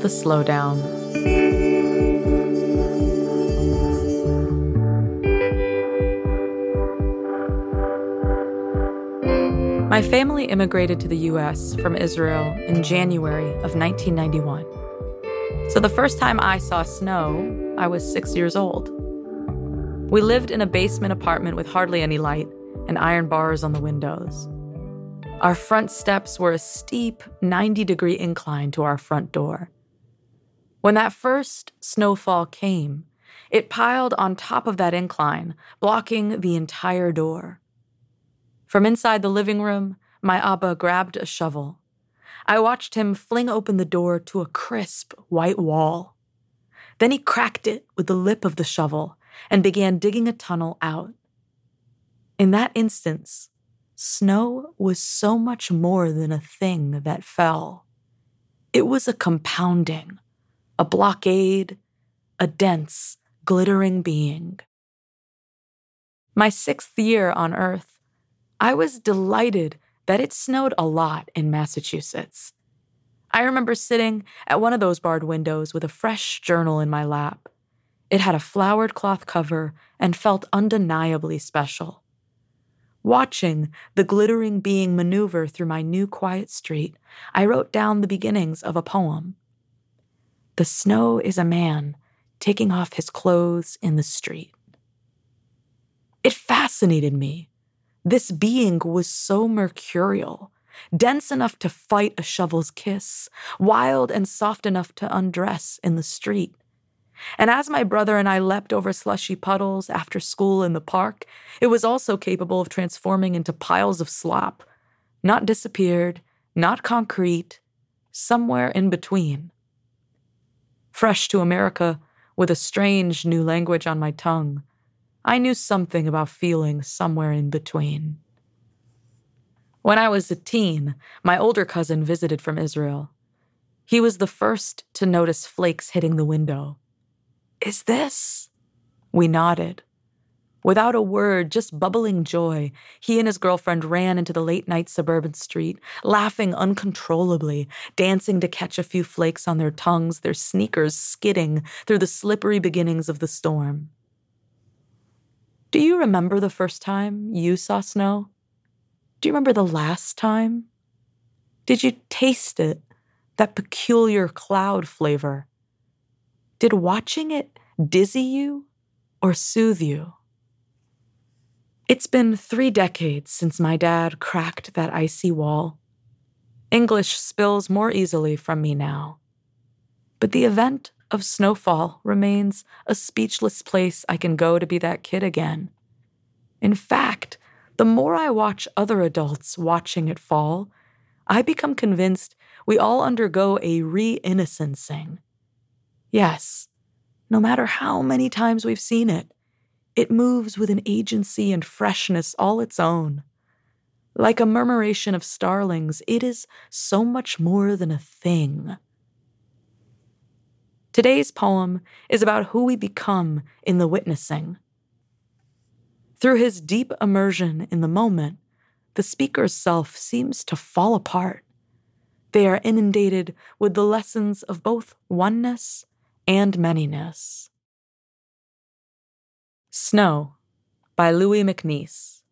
The Slowdown. My family immigrated to the U.S. from Israel in January of 1991. So the first time I saw snow, I was six years old. We lived in a basement apartment with hardly any light and iron bars on the windows. Our front steps were a steep 90 degree incline to our front door. When that first snowfall came, it piled on top of that incline, blocking the entire door. From inside the living room, my Abba grabbed a shovel. I watched him fling open the door to a crisp white wall. Then he cracked it with the lip of the shovel and began digging a tunnel out. In that instance, Snow was so much more than a thing that fell. It was a compounding, a blockade, a dense, glittering being. My sixth year on Earth, I was delighted that it snowed a lot in Massachusetts. I remember sitting at one of those barred windows with a fresh journal in my lap. It had a flowered cloth cover and felt undeniably special. Watching the glittering being maneuver through my new quiet street, I wrote down the beginnings of a poem. The snow is a man taking off his clothes in the street. It fascinated me. This being was so mercurial, dense enough to fight a shovel's kiss, wild and soft enough to undress in the street. And as my brother and I leapt over slushy puddles after school in the park, it was also capable of transforming into piles of slop, not disappeared, not concrete, somewhere in between. Fresh to America, with a strange new language on my tongue, I knew something about feeling somewhere in between. When I was a teen, my older cousin visited from Israel. He was the first to notice flakes hitting the window. Is this? We nodded. Without a word, just bubbling joy, he and his girlfriend ran into the late night suburban street, laughing uncontrollably, dancing to catch a few flakes on their tongues, their sneakers skidding through the slippery beginnings of the storm. Do you remember the first time you saw snow? Do you remember the last time? Did you taste it, that peculiar cloud flavor? Did watching it dizzy you or soothe you? It's been three decades since my dad cracked that icy wall. English spills more easily from me now. But the event of snowfall remains a speechless place I can go to be that kid again. In fact, the more I watch other adults watching it fall, I become convinced we all undergo a re innocencing Yes, no matter how many times we've seen it, it moves with an agency and freshness all its own. Like a murmuration of starlings, it is so much more than a thing. Today's poem is about who we become in the witnessing. Through his deep immersion in the moment, the speaker's self seems to fall apart. They are inundated with the lessons of both oneness and manyness. Snow by Louis MacNeice.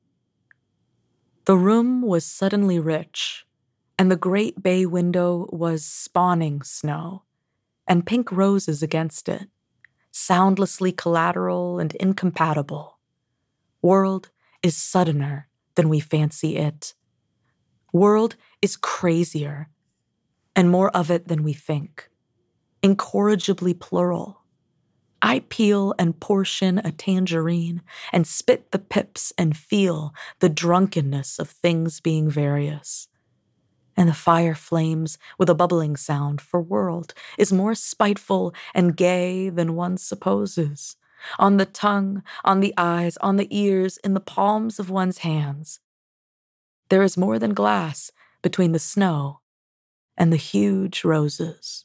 The room was suddenly rich, and the great bay window was spawning snow, and pink roses against it, soundlessly collateral and incompatible. World is suddener than we fancy it. World is crazier, and more of it than we think incorrigibly plural. I peel and portion a tangerine and spit the pips and feel the drunkenness of things being various. and the fire flames with a bubbling sound, for world is more spiteful and gay than one supposes. On the tongue, on the eyes, on the ears, in the palms of one's hands. There is more than glass between the snow and the huge roses.